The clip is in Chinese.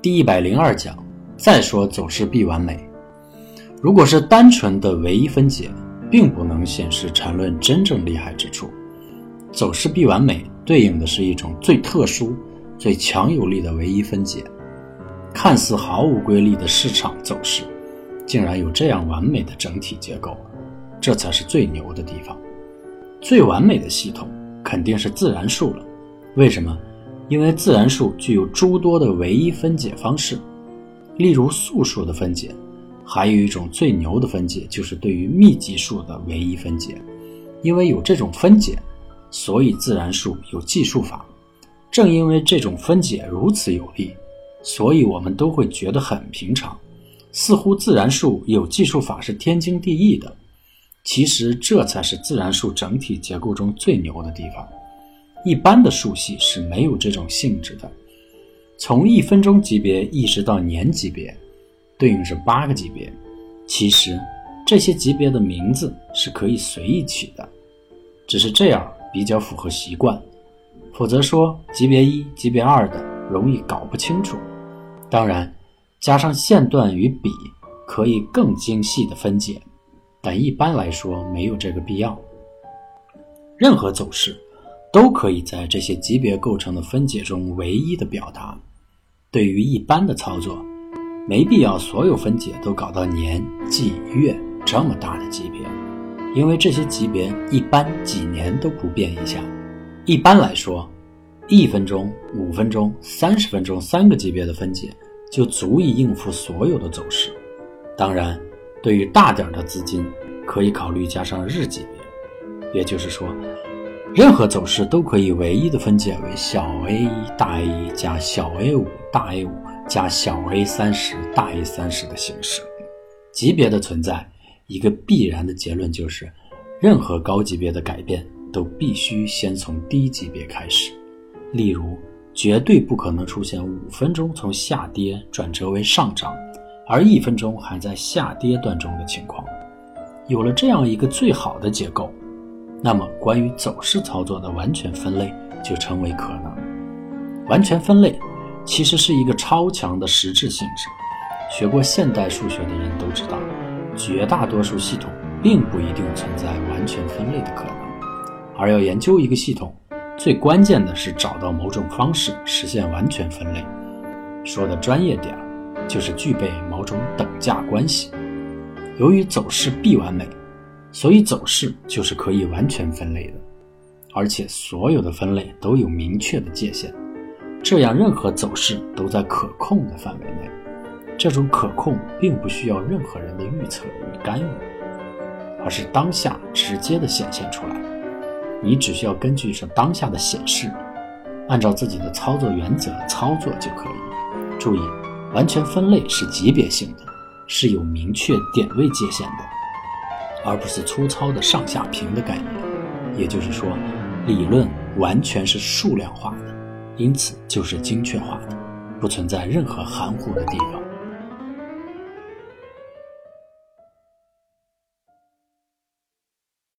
第一百零二讲，再说走势必完美。如果是单纯的唯一分解，并不能显示缠论真正厉害之处。走势必完美对应的是一种最特殊、最强有力的唯一分解。看似毫无规律的市场走势，竟然有这样完美的整体结构，这才是最牛的地方。最完美的系统肯定是自然数了。为什么？因为自然数具有诸多的唯一分解方式，例如素数的分解，还有一种最牛的分解，就是对于密集数的唯一分解。因为有这种分解，所以自然数有计数法。正因为这种分解如此有力，所以我们都会觉得很平常，似乎自然数有计数法是天经地义的。其实这才是自然数整体结构中最牛的地方。一般的数系是没有这种性质的。从一分钟级别一直到年级别，对应是八个级别。其实这些级别的名字是可以随意取的，只是这样比较符合习惯。否则说级别一、级别二的容易搞不清楚。当然，加上线段与笔可以更精细的分解，但一般来说没有这个必要。任何走势。都可以在这些级别构成的分解中唯一的表达。对于一般的操作，没必要所有分解都搞到年、季、月这么大的级别，因为这些级别一般几年都不变一下。一般来说，一分钟、五分钟、三十分钟三个级别的分解就足以应付所有的走势。当然，对于大点的资金，可以考虑加上日级别，也就是说。任何走势都可以唯一的分解为小 a 一大 A 一加小 a 五大 A 五加小 a 三十大 A 三十的形式。级别的存在，一个必然的结论就是，任何高级别的改变都必须先从低级别开始。例如，绝对不可能出现五分钟从下跌转折为上涨，而一分钟还在下跌段中的情况。有了这样一个最好的结构。那么，关于走势操作的完全分类就成为可能。完全分类其实是一个超强的实质性质。学过现代数学的人都知道，绝大多数系统并不一定存在完全分类的可能。而要研究一个系统，最关键的是找到某种方式实现完全分类。说的专业点就是具备某种等价关系。由于走势必完美。所以走势就是可以完全分类的，而且所有的分类都有明确的界限，这样任何走势都在可控的范围内。这种可控并不需要任何人的预测与干预，而是当下直接的显现出来。你只需要根据这当下的显示，按照自己的操作原则操作就可以。注意，完全分类是级别性的，是有明确点位界限的。而不是粗糙的上下平的概念，也就是说，理论完全是数量化的，因此就是精确化的，不存在任何含糊的地方。